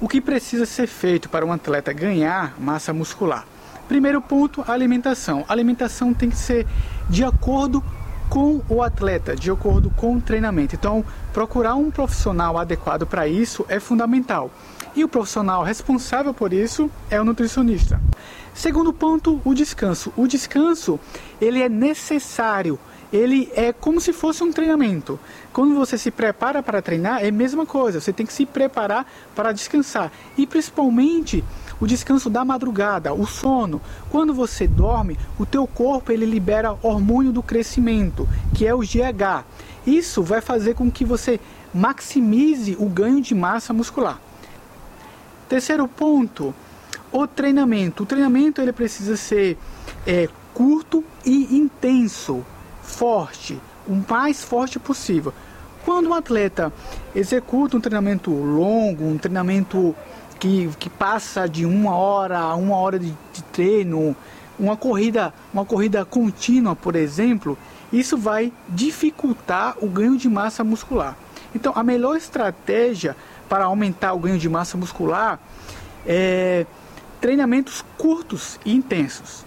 o que precisa ser feito para um atleta ganhar massa muscular? Primeiro ponto, alimentação. A alimentação tem que ser de acordo com o atleta, de acordo com o treinamento. Então, procurar um profissional adequado para isso é fundamental. E o profissional responsável por isso é o nutricionista. Segundo ponto, o descanso. O descanso, ele é necessário. Ele é como se fosse um treinamento. Quando você se prepara para treinar, é a mesma coisa. Você tem que se preparar para descansar. E principalmente o descanso da madrugada, o sono. Quando você dorme, o teu corpo ele libera hormônio do crescimento, que é o GH. Isso vai fazer com que você maximize o ganho de massa muscular. Terceiro ponto, o treinamento. O treinamento ele precisa ser é, curto e intenso, forte, o mais forte possível. Quando um atleta executa um treinamento longo, um treinamento que, que passa de uma hora a uma hora de, de treino, uma corrida, uma corrida contínua, por exemplo, isso vai dificultar o ganho de massa muscular. Então, a melhor estratégia para aumentar o ganho de massa muscular é treinamentos curtos e intensos.